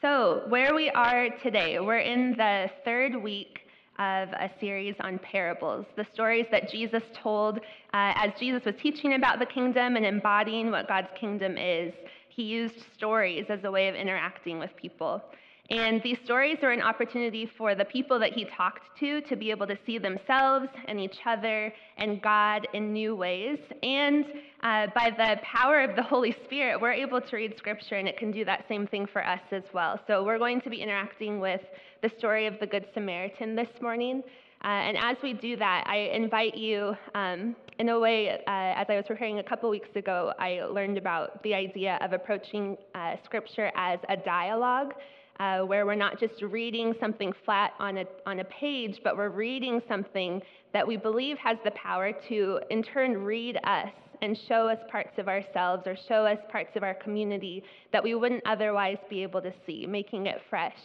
So, where we are today, we're in the third week of a series on parables, the stories that Jesus told uh, as Jesus was teaching about the kingdom and embodying what God's kingdom is. He used stories as a way of interacting with people. And these stories are an opportunity for the people that he talked to to be able to see themselves and each other and God in new ways. And uh, by the power of the Holy Spirit, we're able to read scripture, and it can do that same thing for us as well. So we're going to be interacting with the story of the Good Samaritan this morning. Uh, and as we do that, I invite you, um, in a way, uh, as I was preparing a couple weeks ago, I learned about the idea of approaching uh, Scripture as a dialogue uh, where we're not just reading something flat on a, on a page, but we're reading something that we believe has the power to, in turn, read us and show us parts of ourselves or show us parts of our community that we wouldn't otherwise be able to see, making it fresh.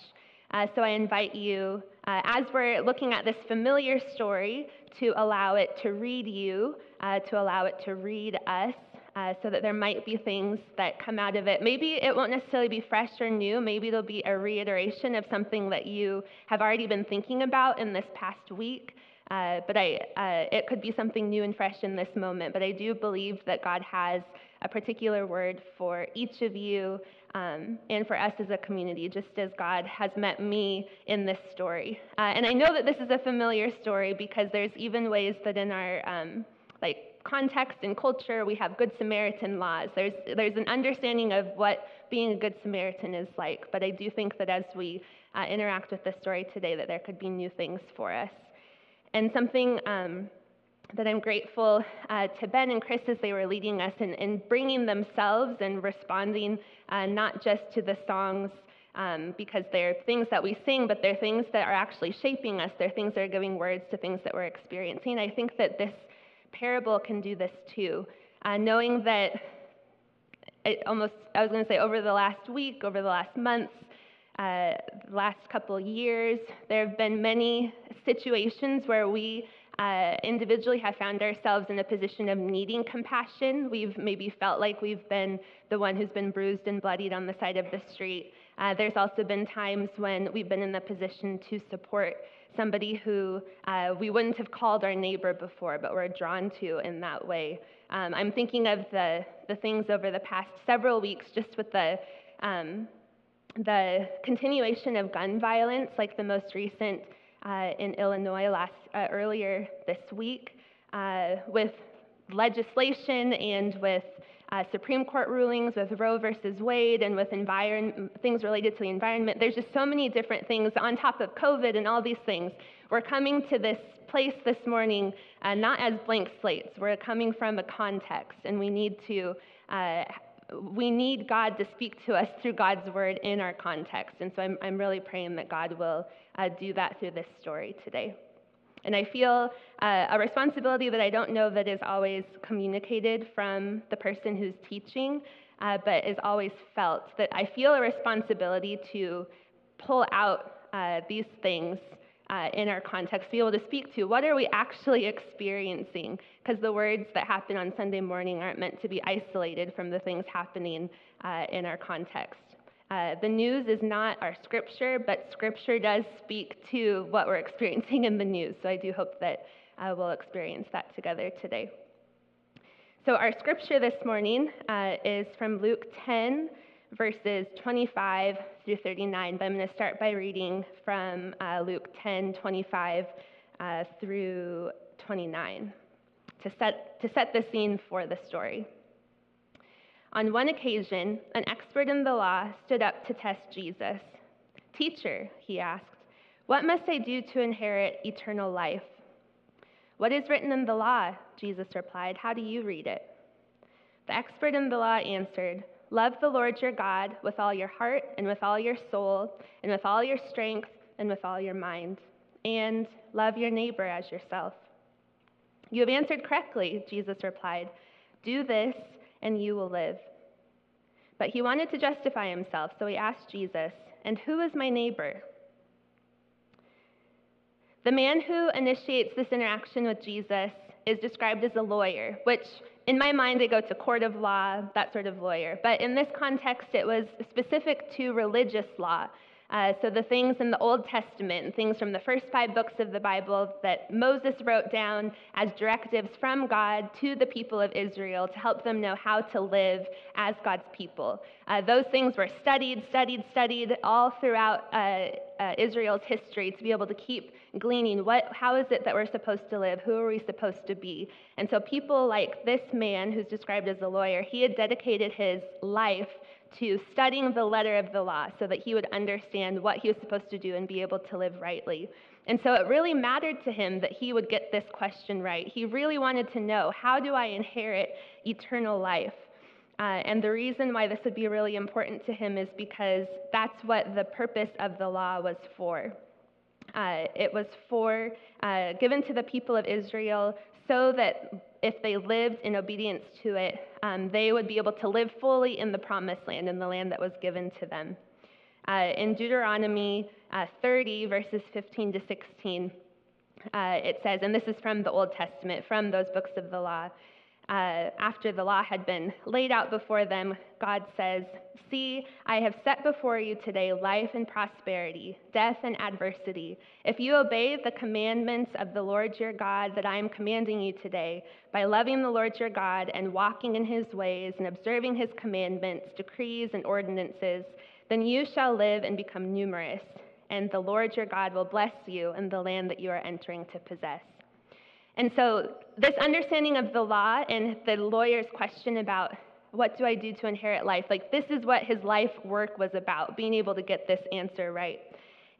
Uh, so I invite you, uh, as we're looking at this familiar story, to allow it to read you, uh, to allow it to read us, uh, so that there might be things that come out of it. Maybe it won't necessarily be fresh or new. Maybe it'll be a reiteration of something that you have already been thinking about in this past week. Uh, but I, uh, it could be something new and fresh in this moment. But I do believe that God has a particular word for each of you um, and for us as a community, just as God has met me in this story. Uh, and I know that this is a familiar story because there's even ways that in our um, like context and culture, we have Good Samaritan laws. There's, there's an understanding of what being a Good Samaritan is like, but I do think that as we uh, interact with this story today, that there could be new things for us. And something um, that I'm grateful uh, to Ben and Chris as they were leading us in bringing themselves and responding uh, not just to the songs um, because they're things that we sing, but they're things that are actually shaping us. They're things that are giving words to things that we're experiencing. I think that this parable can do this too. Uh, knowing that almost, I was going to say, over the last week, over the last months, uh, last couple years, there have been many situations where we uh, individually have found ourselves in a position of needing compassion. We've maybe felt like we've been the one who's been bruised and bloodied on the side of the street. Uh, there's also been times when we've been in the position to support somebody who uh, we wouldn't have called our neighbor before, but we're drawn to in that way. Um, I'm thinking of the, the things over the past several weeks, just with the, um, the continuation of gun violence, like the most recent uh, in Illinois last, uh, earlier this week, uh, with legislation and with uh, Supreme Court rulings with Roe versus Wade and with environ- things related to the environment. There's just so many different things on top of COVID and all these things. We're coming to this place this morning uh, not as blank slates. We're coming from a context, and we need to. We need God to speak to us through God's word in our context. And so I'm, I'm really praying that God will uh, do that through this story today. And I feel uh, a responsibility that I don't know that is always communicated from the person who's teaching, uh, but is always felt. That I feel a responsibility to pull out uh, these things uh, in our context, be able to speak to what are we actually experiencing? Because the words that happen on Sunday morning aren't meant to be isolated from the things happening uh, in our context. Uh, the news is not our scripture, but scripture does speak to what we're experiencing in the news. So I do hope that uh, we'll experience that together today. So our scripture this morning uh, is from Luke 10, verses 25 through 39. But I'm going to start by reading from uh, Luke 10, 25 uh, through 29 to set, to set the scene for the story. On one occasion, an expert in the law stood up to test Jesus. Teacher, he asked, what must I do to inherit eternal life? What is written in the law? Jesus replied. How do you read it? The expert in the law answered, Love the Lord your God with all your heart and with all your soul and with all your strength and with all your mind, and love your neighbor as yourself. You have answered correctly, Jesus replied. Do this and you will live. But he wanted to justify himself, so he asked Jesus, And who is my neighbor? The man who initiates this interaction with Jesus is described as a lawyer, which in my mind, I go to court of law, that sort of lawyer. But in this context, it was specific to religious law. Uh, so the things in the Old Testament, things from the first five books of the Bible that Moses wrote down as directives from God to the people of Israel to help them know how to live as God's people. Uh, those things were studied, studied, studied all throughout uh, uh Israel's history to be able to keep gleaning what, how is it that we're supposed to live? Who are we supposed to be? And so people like this man who's described as a lawyer, he had dedicated his life to studying the letter of the law so that he would understand what he was supposed to do and be able to live rightly. And so it really mattered to him that he would get this question right. He really wanted to know how do I inherit eternal life? Uh, and the reason why this would be really important to him is because that's what the purpose of the law was for. Uh, it was for uh, given to the people of Israel so that if they lived in obedience to it, um, they would be able to live fully in the promised land, in the land that was given to them. Uh, in Deuteronomy uh, 30, verses 15 to 16, uh, it says, and this is from the Old Testament, from those books of the law uh, after the law had been laid out before them, God says, See, I have set before you today life and prosperity, death and adversity. If you obey the commandments of the Lord your God that I am commanding you today, by loving the Lord your God and walking in his ways and observing his commandments, decrees, and ordinances, then you shall live and become numerous, and the Lord your God will bless you in the land that you are entering to possess. And so, this understanding of the law and the lawyer's question about what do I do to inherit life, like this is what his life work was about, being able to get this answer right.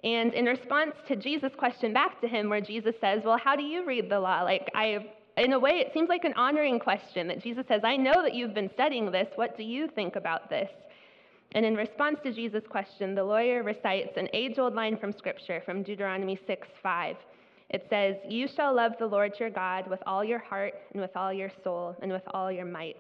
And in response to Jesus' question back to him, where Jesus says, Well, how do you read the law? Like, I, in a way, it seems like an honoring question that Jesus says, I know that you've been studying this. What do you think about this? And in response to Jesus' question, the lawyer recites an age old line from Scripture from Deuteronomy 6 5. It says, You shall love the Lord your God with all your heart and with all your soul and with all your might.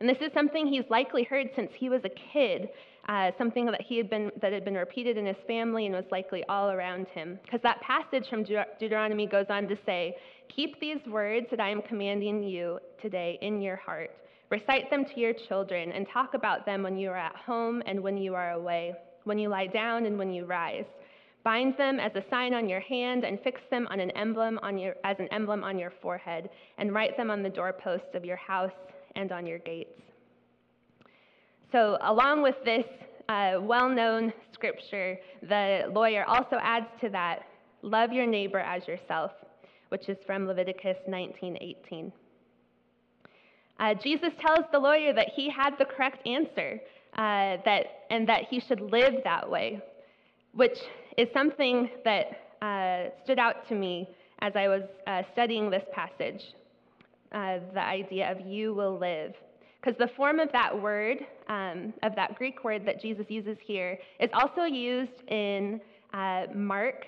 And this is something he's likely heard since he was a kid, uh, something that he had been that had been repeated in his family and was likely all around him. Because that passage from Deut- Deuteronomy goes on to say, "Keep these words that I am commanding you today in your heart. Recite them to your children and talk about them when you are at home and when you are away, when you lie down and when you rise." Bind them as a sign on your hand and fix them on an emblem on your, as an emblem on your forehead, and write them on the doorposts of your house and on your gates. So, along with this uh, well known scripture, the lawyer also adds to that love your neighbor as yourself, which is from Leviticus 19:18. Uh, Jesus tells the lawyer that he had the correct answer, uh, that, and that he should live that way, which is something that uh, stood out to me as I was uh, studying this passage uh, the idea of you will live. Because the form of that word, um, of that Greek word that Jesus uses here, is also used in uh, Mark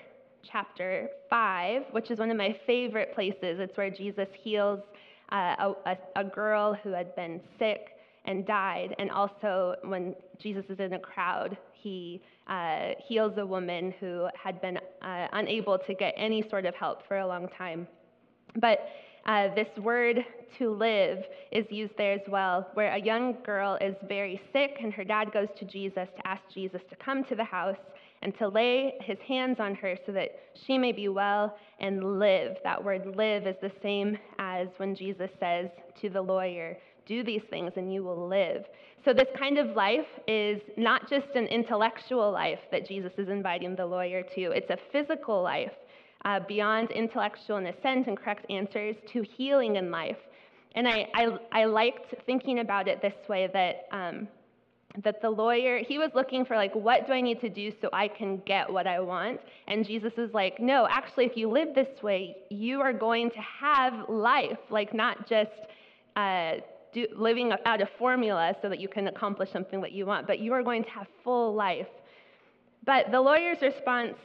chapter 5, which is one of my favorite places. It's where Jesus heals uh, a, a girl who had been sick and died, and also when Jesus is in a crowd, he uh, heals a woman who had been uh, unable to get any sort of help for a long time. But uh, this word to live is used there as well, where a young girl is very sick and her dad goes to Jesus to ask Jesus to come to the house and to lay his hands on her so that she may be well and live. That word live is the same as when Jesus says to the lawyer, Do these things and you will live. So, this kind of life is not just an intellectual life that Jesus is inviting the lawyer to, it's a physical life uh, beyond intellectual and assent and correct answers to healing in life. And I, I, I liked thinking about it this way that, um, that the lawyer, he was looking for, like, what do I need to do so I can get what I want? And Jesus is like, no, actually, if you live this way, you are going to have life, like, not just. Uh, do, living out a formula so that you can accomplish something that you want, but you are going to have full life. But the lawyer's response,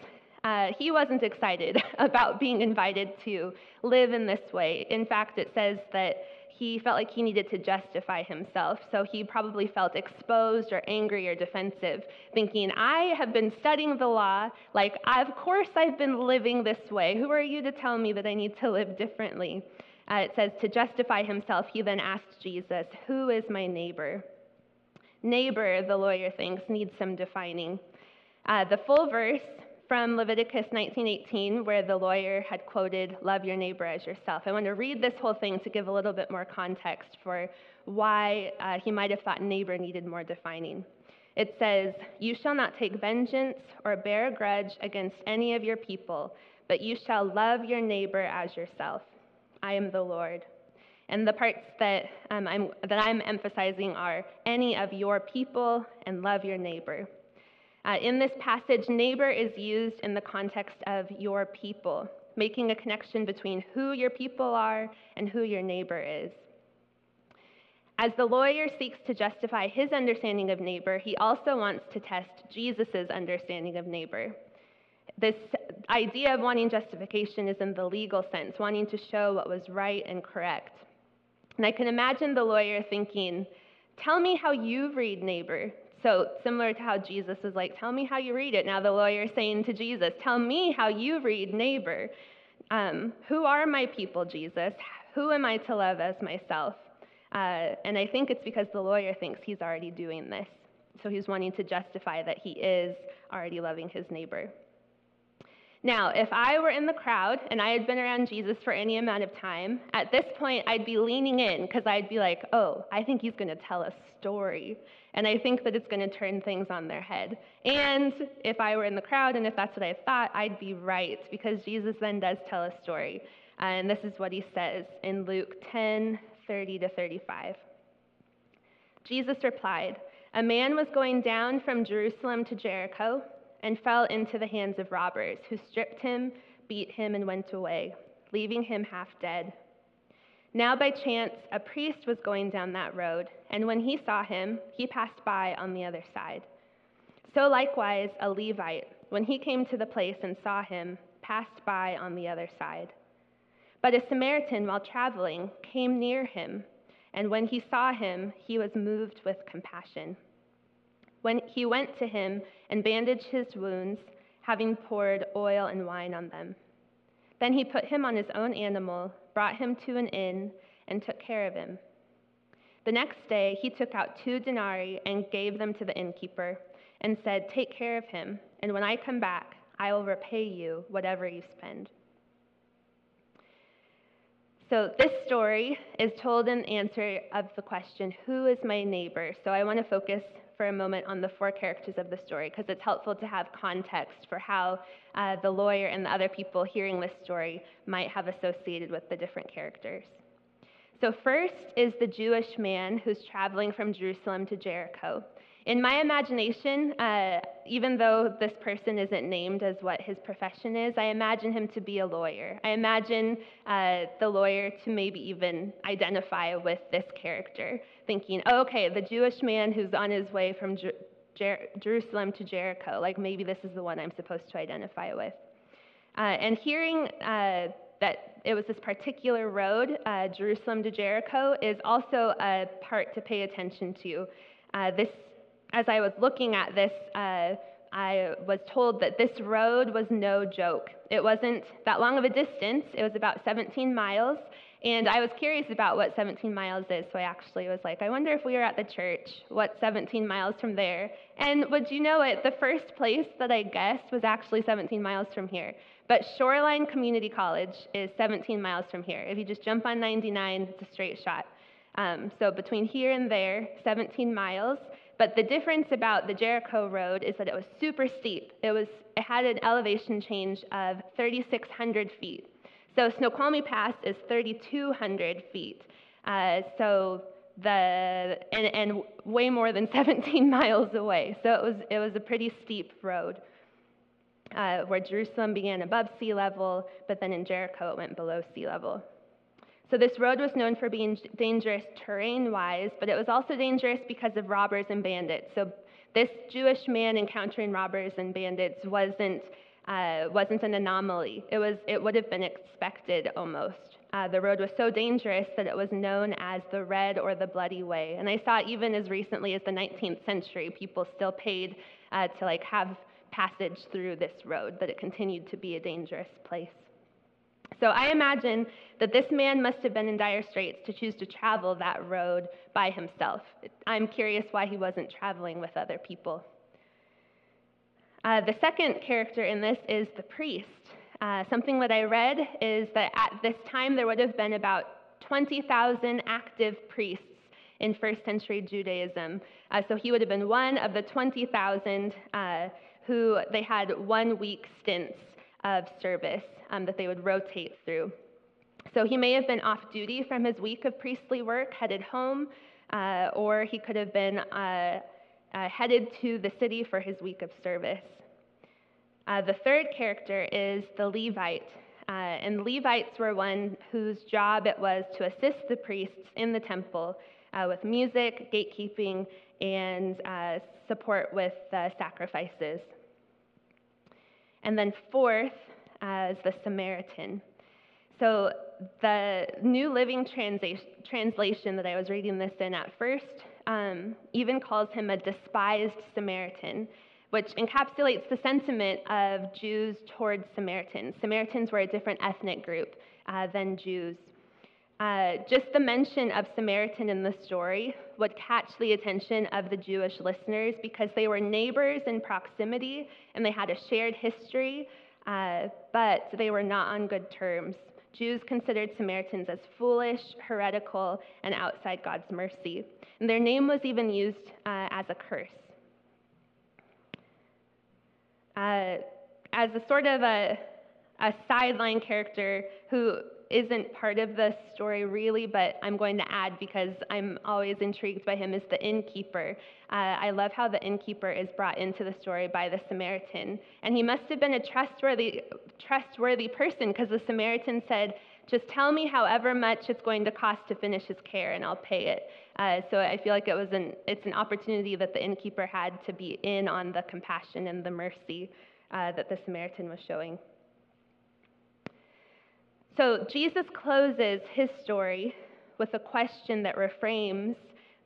uh, he wasn't excited about being invited to live in this way. In fact, it says that he felt like he needed to justify himself. So he probably felt exposed or angry or defensive, thinking, I have been studying the law. Like, of course I've been living this way. Who are you to tell me that I need to live differently? Uh, it says, To justify himself, he then asked Jesus, Who is my neighbor? Neighbor, the lawyer thinks, needs some defining. Uh, the full verse from Leviticus 19:18, where the lawyer had quoted, "Love your neighbor as yourself." I want to read this whole thing to give a little bit more context for why uh, he might have thought neighbor needed more defining. It says, "You shall not take vengeance or bear a grudge against any of your people, but you shall love your neighbor as yourself. I am the Lord." And the parts that, um, I'm, that I'm emphasizing are any of your people and love your neighbor. Uh, in this passage, neighbor is used in the context of your people, making a connection between who your people are and who your neighbor is. As the lawyer seeks to justify his understanding of neighbor, he also wants to test Jesus' understanding of neighbor. This idea of wanting justification is in the legal sense, wanting to show what was right and correct. And I can imagine the lawyer thinking, Tell me how you read neighbor. So, similar to how Jesus was like, Tell me how you read it. Now, the lawyer saying to Jesus, Tell me how you read neighbor. Um, who are my people, Jesus? Who am I to love as myself? Uh, and I think it's because the lawyer thinks he's already doing this. So, he's wanting to justify that he is already loving his neighbor. Now, if I were in the crowd and I had been around Jesus for any amount of time, at this point I'd be leaning in because I'd be like, oh, I think he's going to tell a story. And I think that it's going to turn things on their head. And if I were in the crowd and if that's what I thought, I'd be right because Jesus then does tell a story. And this is what he says in Luke 10 30 to 35. Jesus replied, A man was going down from Jerusalem to Jericho and fell into the hands of robbers, who stripped him, beat him, and went away, leaving him half dead. Now, by chance, a priest was going down that road, and when he saw him, he passed by on the other side. So, likewise, a Levite, when he came to the place and saw him, passed by on the other side. But a Samaritan, while traveling, came near him, and when he saw him, he was moved with compassion. When he went to him and bandaged his wounds, having poured oil and wine on them. Then he put him on his own animal, brought him to an inn, and took care of him. The next day he took out two denarii and gave them to the innkeeper, and said, Take care of him, and when I come back, I will repay you whatever you spend. So, this story is told in answer of the question, Who is my neighbor? So, I want to focus for a moment on the four characters of the story because it's helpful to have context for how uh, the lawyer and the other people hearing this story might have associated with the different characters. So, first is the Jewish man who's traveling from Jerusalem to Jericho. In my imagination, uh, even though this person isn't named as what his profession is, I imagine him to be a lawyer. I imagine uh, the lawyer to maybe even identify with this character, thinking, oh, okay, the Jewish man who's on his way from Jer- Jer- Jerusalem to Jericho, like maybe this is the one I'm supposed to identify with. Uh, and hearing uh, that it was this particular road, uh, Jerusalem to Jericho, is also a part to pay attention to. Uh, this as I was looking at this, uh, I was told that this road was no joke. It wasn't that long of a distance, it was about 17 miles. And I was curious about what 17 miles is, so I actually was like, I wonder if we were at the church, what 17 miles from there? And would you know it, the first place that I guessed was actually 17 miles from here. But Shoreline Community College is 17 miles from here. If you just jump on 99, it's a straight shot. Um, so between here and there, 17 miles. But the difference about the Jericho Road is that it was super steep. It, was, it had an elevation change of 3,600 feet. So Snoqualmie Pass is 3,200 feet. Uh, so the and, and way more than 17 miles away. So it was it was a pretty steep road. Uh, where Jerusalem began above sea level, but then in Jericho it went below sea level. So this road was known for being dangerous terrain wise, but it was also dangerous because of robbers and bandits. So this Jewish man encountering robbers and bandits wasn't, uh, wasn't an anomaly. It, was, it would have been expected almost. Uh, the road was so dangerous that it was known as the Red or the Bloody Way. And I saw even as recently as the 19th century, people still paid uh, to like have passage through this road, that it continued to be a dangerous place. So I imagine that this man must have been in dire straits to choose to travel that road by himself. I'm curious why he wasn't traveling with other people. Uh, the second character in this is the priest. Uh, something that I read is that at this time there would have been about 20,000 active priests in first century Judaism. Uh, so he would have been one of the 20,000 uh, who they had one week stints of service um, that they would rotate through. So he may have been off duty from his week of priestly work, headed home, uh, or he could have been uh, uh, headed to the city for his week of service. Uh, the third character is the Levite. Uh, and Levites were one whose job it was to assist the priests in the temple uh, with music, gatekeeping, and support with sacrifices. And then fourth is the Samaritan. So the New Living Translation that I was reading this in at first um, even calls him a despised Samaritan, which encapsulates the sentiment of Jews towards Samaritans. Samaritans were a different ethnic group uh, than Jews. Uh, just the mention of Samaritan in the story would catch the attention of the Jewish listeners because they were neighbors in proximity and they had a shared history, uh, but they were not on good terms. Jews considered Samaritans as foolish, heretical, and outside God's mercy. And their name was even used uh, as a curse. Uh, as a sort of a, a sideline character who isn't part of the story really, but I'm going to add because I'm always intrigued by him, is the innkeeper. Uh, I love how the innkeeper is brought into the story by the Samaritan. And he must have been a trustworthy, trustworthy person because the Samaritan said, just tell me however much it's going to cost to finish his care and I'll pay it. Uh, so I feel like it was an, it's an opportunity that the innkeeper had to be in on the compassion and the mercy uh, that the Samaritan was showing. So Jesus closes his story with a question that reframes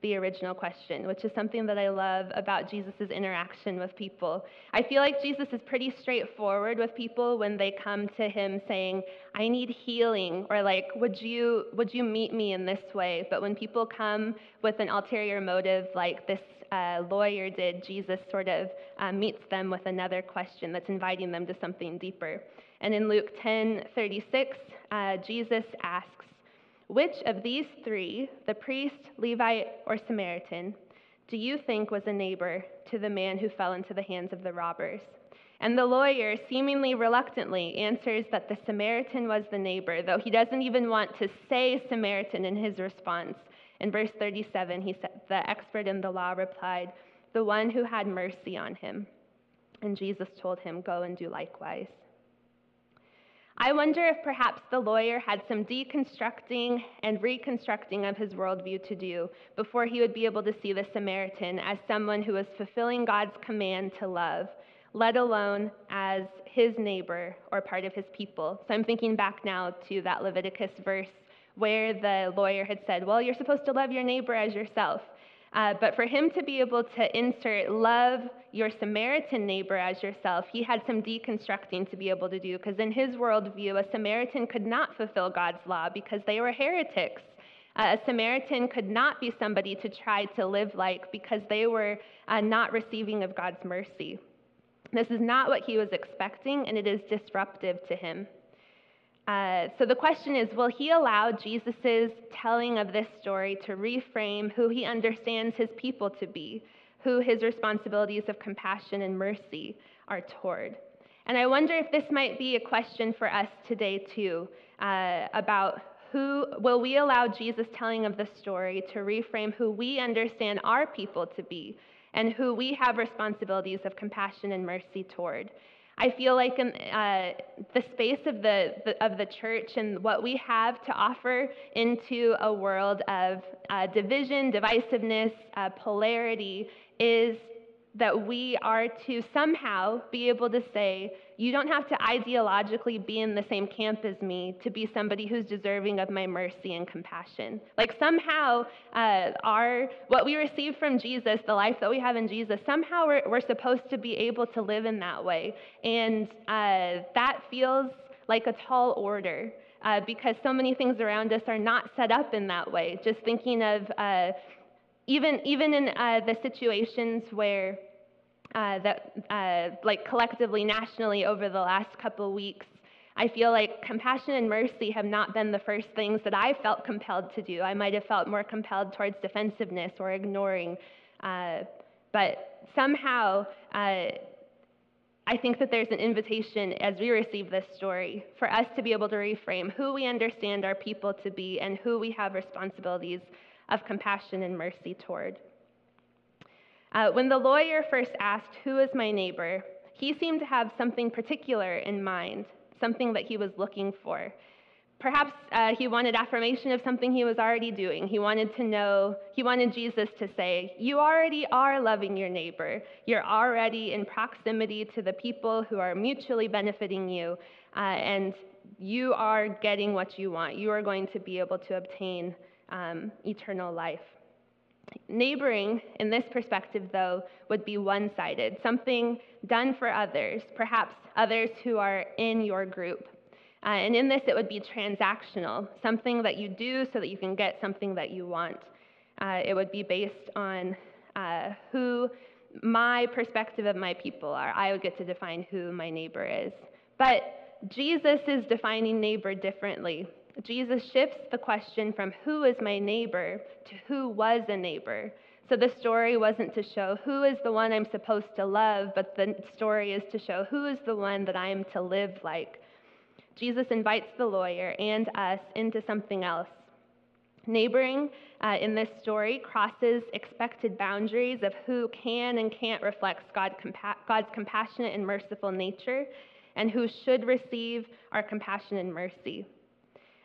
the original question, which is something that I love about Jesus' interaction with people. I feel like Jesus is pretty straightforward with people when they come to him saying, I need healing, or like, would you, would you meet me in this way? But when people come with an ulterior motive, like this uh, lawyer did, Jesus sort of uh, meets them with another question that's inviting them to something deeper. And in Luke 10 36, uh, Jesus asks, Which of these three, the priest, Levite, or Samaritan, do you think was a neighbor to the man who fell into the hands of the robbers? And the lawyer, seemingly reluctantly, answers that the Samaritan was the neighbor, though he doesn't even want to say Samaritan in his response. In verse 37, he said, the expert in the law replied, The one who had mercy on him. And Jesus told him, Go and do likewise. I wonder if perhaps the lawyer had some deconstructing and reconstructing of his worldview to do before he would be able to see the Samaritan as someone who was fulfilling God's command to love, let alone as his neighbor or part of his people. So I'm thinking back now to that Leviticus verse where the lawyer had said, Well, you're supposed to love your neighbor as yourself. Uh, but for him to be able to insert love your Samaritan neighbor as yourself, he had some deconstructing to be able to do because in his worldview, a Samaritan could not fulfill God's law because they were heretics. Uh, a Samaritan could not be somebody to try to live like because they were uh, not receiving of God's mercy. This is not what he was expecting, and it is disruptive to him. Uh, so the question is will he allow Jesus' telling of this story to reframe who he understands his people to be, who his responsibilities of compassion and mercy are toward? And I wonder if this might be a question for us today, too, uh, about who will we allow Jesus' telling of the story to reframe who we understand our people to be and who we have responsibilities of compassion and mercy toward? I feel like in uh, the space of the, the, of the church and what we have to offer into a world of uh, division, divisiveness, uh, polarity is that we are to somehow be able to say, you don't have to ideologically be in the same camp as me to be somebody who's deserving of my mercy and compassion. Like somehow, uh, our what we receive from Jesus, the life that we have in Jesus, somehow we're, we're supposed to be able to live in that way, and uh, that feels like a tall order, uh, because so many things around us are not set up in that way. Just thinking of uh, even, even in uh, the situations where, uh, that, uh, like collectively, nationally, over the last couple weeks, I feel like compassion and mercy have not been the first things that I felt compelled to do. I might have felt more compelled towards defensiveness or ignoring. Uh, but somehow, uh, I think that there's an invitation as we receive this story for us to be able to reframe who we understand our people to be and who we have responsibilities of compassion and mercy toward. Uh, when the lawyer first asked, Who is my neighbor? he seemed to have something particular in mind something that he was looking for. Perhaps uh, he wanted affirmation of something he was already doing. He wanted to know, he wanted Jesus to say, You already are loving your neighbor. You're already in proximity to the people who are mutually benefiting you, uh, and you are getting what you want. You are going to be able to obtain um, eternal life. Neighboring, in this perspective, though, would be one sided, something done for others, perhaps others who are in your group. Uh, and in this, it would be transactional, something that you do so that you can get something that you want. Uh, it would be based on uh, who my perspective of my people are. I would get to define who my neighbor is. But Jesus is defining neighbor differently. Jesus shifts the question from who is my neighbor to who was a neighbor. So the story wasn't to show who is the one I'm supposed to love, but the story is to show who is the one that I am to live like. Jesus invites the lawyer and us into something else. Neighboring uh, in this story crosses expected boundaries of who can and can't reflect God compa- God's compassionate and merciful nature, and who should receive our compassion and mercy.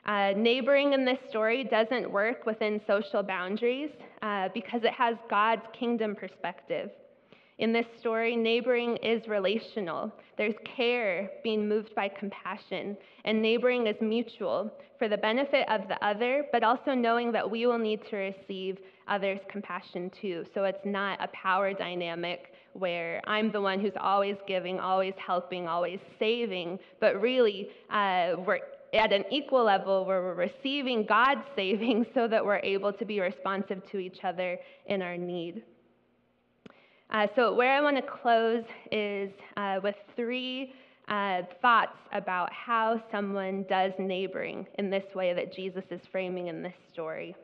Uh, neighboring in this story doesn't work within social boundaries uh, because it has God's kingdom perspective. In this story, neighboring is relational. There's care being moved by compassion, and neighboring is mutual for the benefit of the other, but also knowing that we will need to receive others' compassion too. So it's not a power dynamic where I'm the one who's always giving, always helping, always saving, but really uh, we're at an equal level where we're receiving God's saving so that we're able to be responsive to each other in our need. Uh, so, where I want to close is uh, with three uh, thoughts about how someone does neighboring in this way that Jesus is framing in this story.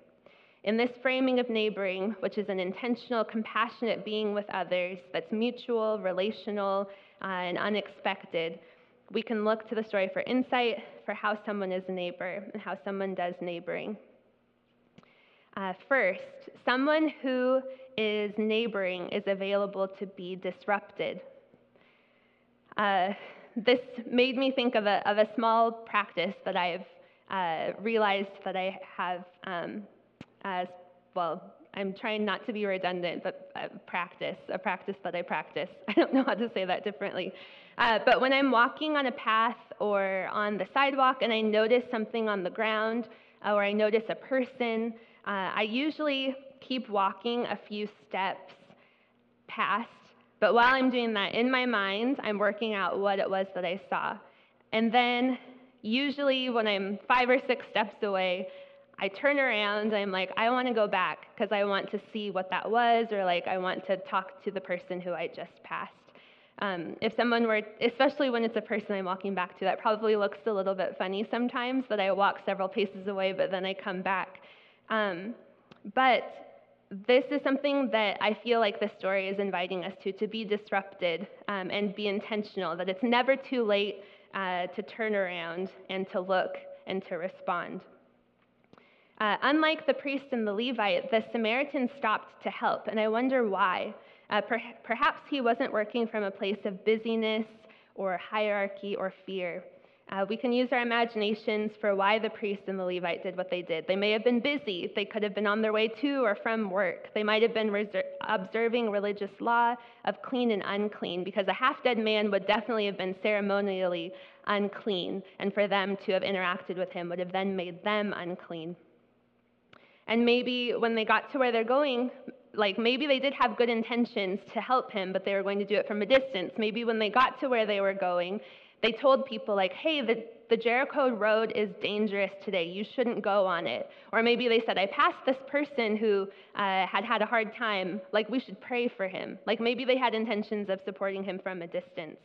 In this framing of neighboring, which is an intentional, compassionate being with others that's mutual, relational, uh, and unexpected, we can look to the story for insight for how someone is a neighbor and how someone does neighboring. Uh, first, someone who is neighboring is available to be disrupted. Uh, this made me think of a, of a small practice that I've uh, realized that I have, um, as well, I'm trying not to be redundant, but practice, a practice that I practice. I don't know how to say that differently. Uh, but when I'm walking on a path or on the sidewalk and I notice something on the ground uh, or I notice a person, uh, I usually keep walking a few steps past. But while I'm doing that in my mind, I'm working out what it was that I saw. And then, usually, when I'm five or six steps away, I turn around, I'm like, I want to go back because I want to see what that was, or like I want to talk to the person who I just passed. Um, if someone were, especially when it's a person I'm walking back to, that probably looks a little bit funny sometimes that I walk several paces away, but then I come back. Um, but this is something that I feel like the story is inviting us to, to be disrupted um, and be intentional, that it's never too late uh, to turn around and to look and to respond. Uh, unlike the priest and the Levite, the Samaritan stopped to help, and I wonder why. Uh, per- perhaps he wasn't working from a place of busyness or hierarchy or fear. Uh, we can use our imaginations for why the priest and the Levite did what they did. They may have been busy. They could have been on their way to or from work. They might have been reser- observing religious law of clean and unclean, because a half dead man would definitely have been ceremonially unclean, and for them to have interacted with him would have then made them unclean. And maybe when they got to where they're going, like maybe they did have good intentions to help him, but they were going to do it from a distance. Maybe when they got to where they were going, They told people, like, hey, the, the Jericho road is dangerous today. You shouldn't go on it. Or maybe they said, I passed this person who uh, had had a hard time. Like, we should pray for him. Like, maybe they had intentions of supporting him from a distance.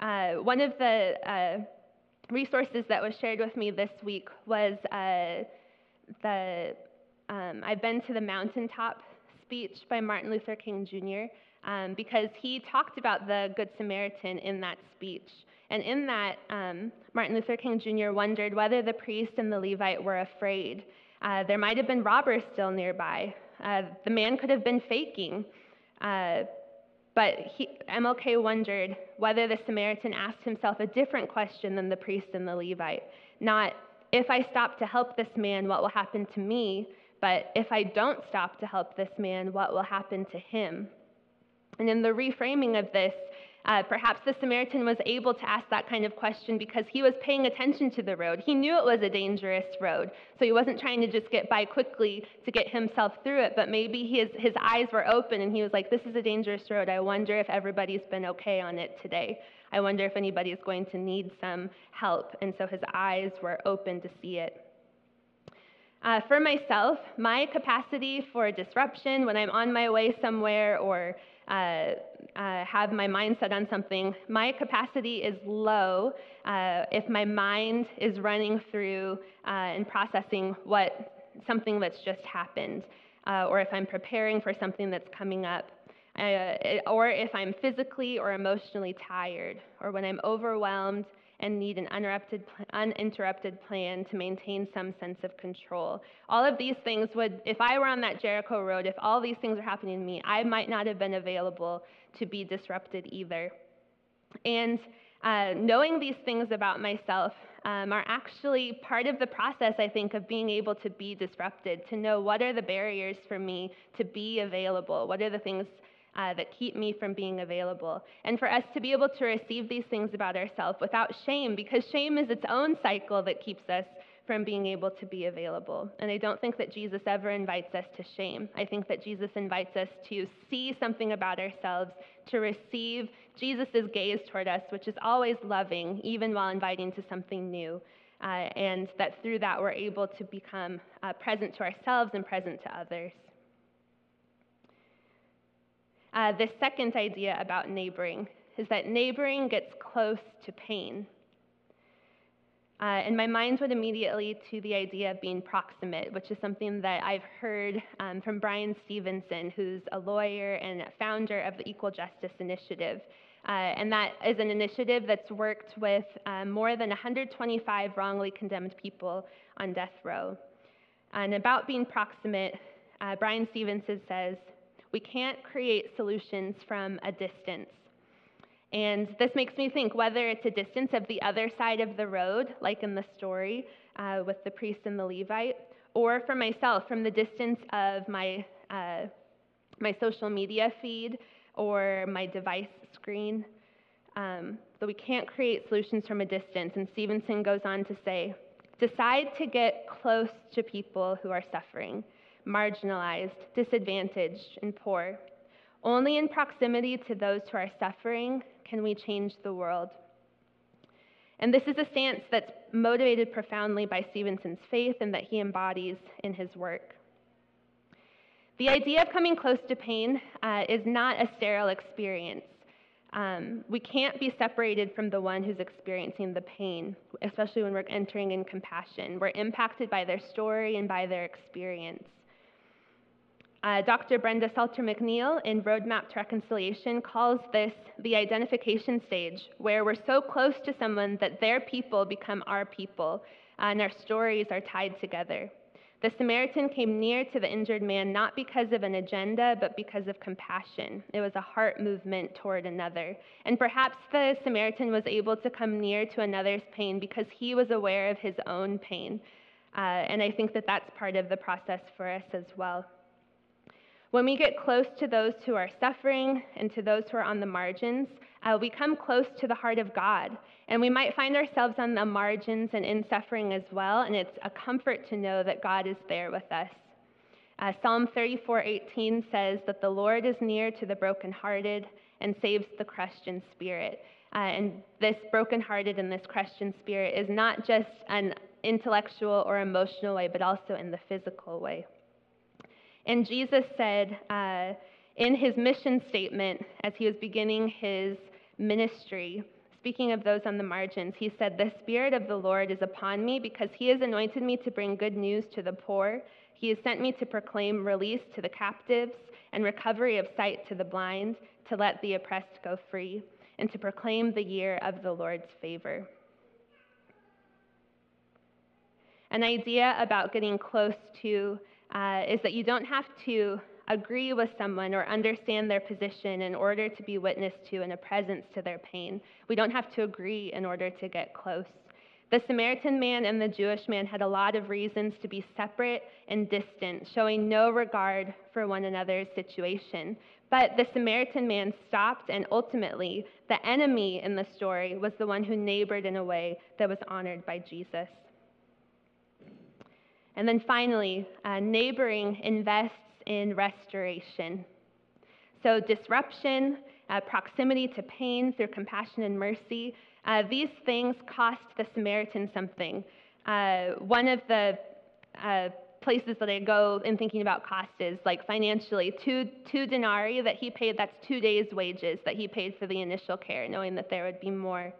Uh, one of the uh, resources that was shared with me this week was uh, the um, I've been to the mountaintop speech by Martin Luther King Jr. Um, because he talked about the Good Samaritan in that speech. And in that, um, Martin Luther King Jr. wondered whether the priest and the Levite were afraid. Uh, there might have been robbers still nearby. Uh, the man could have been faking. Uh, but he, MLK wondered whether the Samaritan asked himself a different question than the priest and the Levite. Not, if I stop to help this man, what will happen to me? But if I don't stop to help this man, what will happen to him? And in the reframing of this, uh, perhaps the Samaritan was able to ask that kind of question because he was paying attention to the road. He knew it was a dangerous road, so he wasn't trying to just get by quickly to get himself through it, but maybe his, his eyes were open and he was like, This is a dangerous road. I wonder if everybody's been okay on it today. I wonder if anybody is going to need some help. And so his eyes were open to see it. Uh, for myself, my capacity for disruption when I'm on my way somewhere or uh, uh, have my mind set on something, my capacity is low uh, if my mind is running through uh, and processing what something that's just happened, uh, or if I'm preparing for something that's coming up. or if I'm physically or emotionally tired, or when I'm overwhelmed and need an uninterrupted, uninterrupted plan to maintain some sense of control. All of these things would, if I were on that Jericho road, if all these things were happening to me, I might not have been available to be disrupted either. And uh, knowing these things about myself um, are actually part of the process, I think, of being able to be disrupted, to know what are the barriers for me to be available, what are the things uh, that keep me from being available. And for us to be able to receive these things about ourselves without shame, because shame is its own cycle that keeps us from being able to be available. And I don't think that Jesus ever invites us to shame. I think that Jesus invites us to see something about ourselves, to receive Jesus' gaze toward us, which is always loving, even while inviting to something new. Uh, and that through that we're able to become uh, present to ourselves and present to others. Uh, the second idea about neighboring is that neighboring gets close to pain. Uh, and my mind went immediately to the idea of being proximate, which is something that I've heard um, from Bryan Stevenson, who's a lawyer and founder of the Equal Justice Initiative. Uh, and that is an initiative that's worked with um, more than 125 wrongly condemned people on death row. And about being proximate, uh, Bryan Stevenson says, we can't create solutions from a distance. And this makes me think whether it's a distance of the other side of the road, like in the story uh, with the priest and the Levite, or for myself, from the distance of my, uh, my social media feed or my device screen. Um, we can't create solutions from a distance. And Stevenson goes on to say decide to get close to people who are suffering marginalized, disadvantaged, and poor. Only in proximity to those who are suffering can we change the world. And this is a stance that's motivated profoundly by Stevenson's faith and that he embodies in his work. The idea of coming close to pain uh, is not a sterile experience. Um, we can't be separated from the one who's experiencing the pain, especially when we're entering in compassion. We're impacted by their story and by their experience. Uh, Dr. Brenda Salter McNeil in Roadmap to Reconciliation calls this the identification stage, where we're so close to someone that their people become our people, and our stories are tied together. The Samaritan came near to the injured man not because of an agenda, but because of compassion. It was a heart movement toward another. And perhaps the Samaritan was able to come near to another's pain because he was aware of his own pain. Uh, and I think that that's part of the process for us as well. When we get close to those who are suffering and to those who are on the margins, uh, we come close to the heart of God. And we might find ourselves on the margins and in suffering as well, and it's a comfort to know that God is there with us. Uh, Psalm 34:18 says that the Lord is near to the brokenhearted and saves the crushed in spirit. Uh, and this brokenhearted and this crushed in spirit is not just an intellectual or emotional way, but also in the physical way. And Jesus said uh, in his mission statement, as he was beginning his ministry, speaking of those on the margins, he said, The Spirit of the Lord is upon me because he has anointed me to bring good news to the poor. He has sent me to proclaim release to the captives and recovery of sight to the blind, to let the oppressed go free, and to proclaim the year of the Lord's favor. An idea about getting close to uh, is that you don't have to agree with someone or understand their position in order to be witness to and a presence to their pain. We don't have to agree in order to get close. The Samaritan man and the Jewish man had a lot of reasons to be separate and distant, showing no regard for one another's situation. But the Samaritan man stopped, and ultimately, the enemy in the story was the one who neighbored in a way that was honored by Jesus. And then finally, uh, neighboring invests in restoration. So, disruption, uh, proximity to pain through compassion and mercy, uh, these things cost the Samaritan something. Uh, one of the uh, places that I go in thinking about cost is like financially, two, two denarii that he paid, that's two days' wages that he paid for the initial care, knowing that there would be more.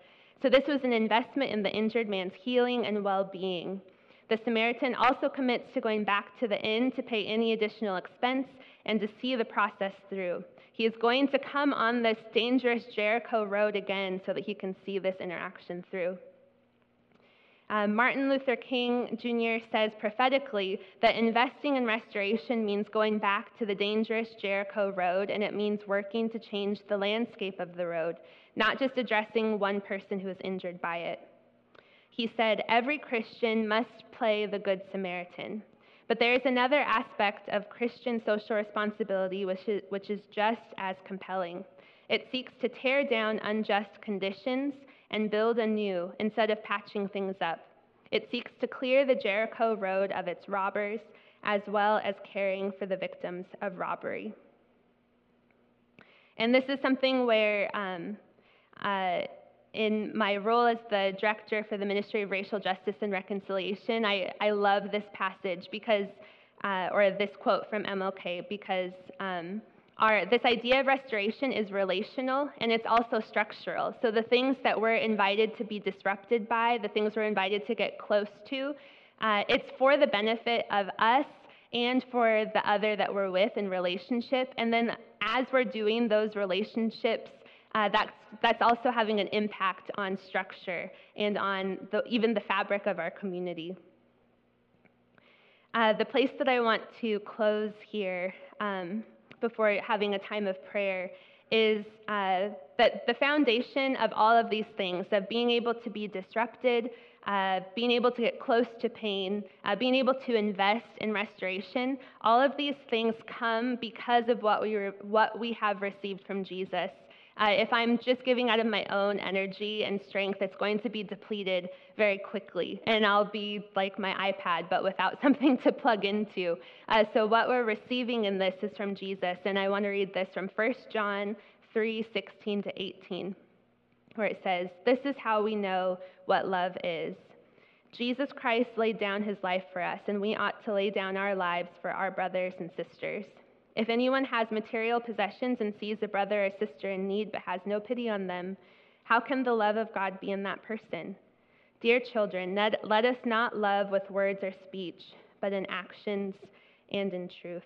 So, this was an investment in the injured man's healing and well being. The Samaritan also commits to going back to the inn to pay any additional expense and to see the process through. He is going to come on this dangerous Jericho road again so that he can see this interaction through. Uh, Martin Luther King Jr. says prophetically that investing in restoration means going back to the dangerous Jericho road and it means working to change the landscape of the road, not just addressing one person who is injured by it he said, Every Christian must play the Good Samaritan. But there is another aspect of Christian social responsibility which is, which is just as compelling. It seeks to tear down unjust conditions and build anew instead of patching things up. It seeks to clear the Jericho road of its robbers as well as caring for the victims of robbery. And this is something where um, uh, in my role as the director for the Ministry of Racial Justice and Reconciliation, I, I love this passage because, uh, or this quote from MLK, because um, our, this idea of restoration is relational and it's also structural. So the things that we're invited to be disrupted by, the things we're invited to get close to, uh, it's for the benefit of us and for the other that we're with in relationship. And then as we're doing those relationships uh, that's, that's also having an impact on structure and on the, even the fabric of our community. Uh, the place that I want to close here um, before having a time of prayer is uh, that the foundation of all of these things, of being able to be disrupted, uh, being able to get close to pain, uh, being able to invest in restoration, all of these things come because of what we, re- what we have received from Jesus. Uh, if I'm just giving out of my own energy and strength, it's going to be depleted very quickly. And I'll be like my iPad, but without something to plug into. Uh, so, what we're receiving in this is from Jesus. And I want to read this from 1 John 3 16 to 18, where it says, This is how we know what love is. Jesus Christ laid down his life for us, and we ought to lay down our lives for our brothers and sisters. If anyone has material possessions and sees a brother or sister in need but has no pity on them, how can the love of God be in that person? Dear children, let us not love with words or speech, but in actions and in truth.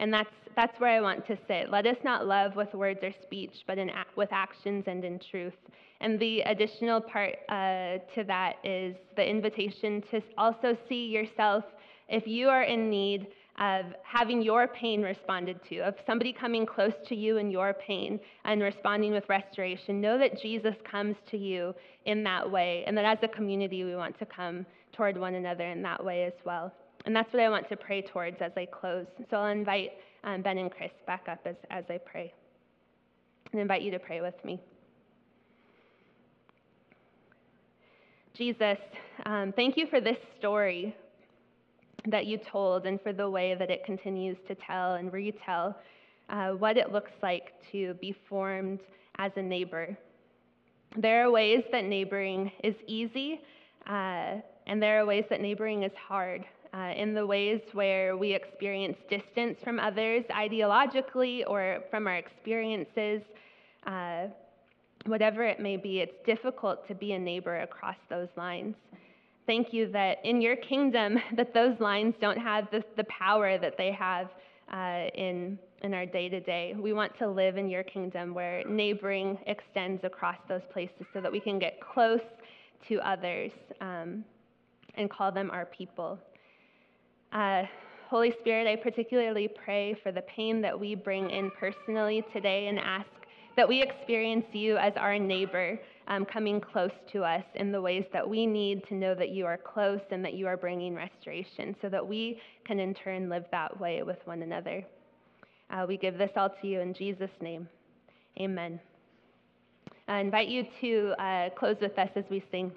And that's, that's where I want to sit. Let us not love with words or speech, but in, with actions and in truth. And the additional part uh, to that is the invitation to also see yourself, if you are in need, of having your pain responded to, of somebody coming close to you in your pain and responding with restoration. Know that Jesus comes to you in that way, and that as a community, we want to come toward one another in that way as well. And that's what I want to pray towards as I close. So I'll invite um, Ben and Chris back up as, as I pray and invite you to pray with me. Jesus, um, thank you for this story that you told and for the way that it continues to tell and retell. uh, what it looks like to be formed as a neighbor. There are ways that neighboring is easy, uh, and there are ways that neighboring is hard. Uh, in the ways where we experience distance from others ideologically or from our experiences, uh, whatever it may be, it's difficult to be a neighbor across those lines. Thank you that in your kingdom that those lines don't have the, the power that they have uh, in, in our day to day. We want to live in your kingdom where neighboring extends across those places so that we can get close to others um, and call them our people. Uh, Holy Spirit, I particularly pray for the pain that we bring in personally today and ask that we experience you as our neighbor um, coming close to us in the ways that we need to know that you are close and that you are bringing restoration so that we can in turn live that way with one another. Uh, we give this all to you in Jesus' name. Amen. I invite you to uh, close with us as we sing.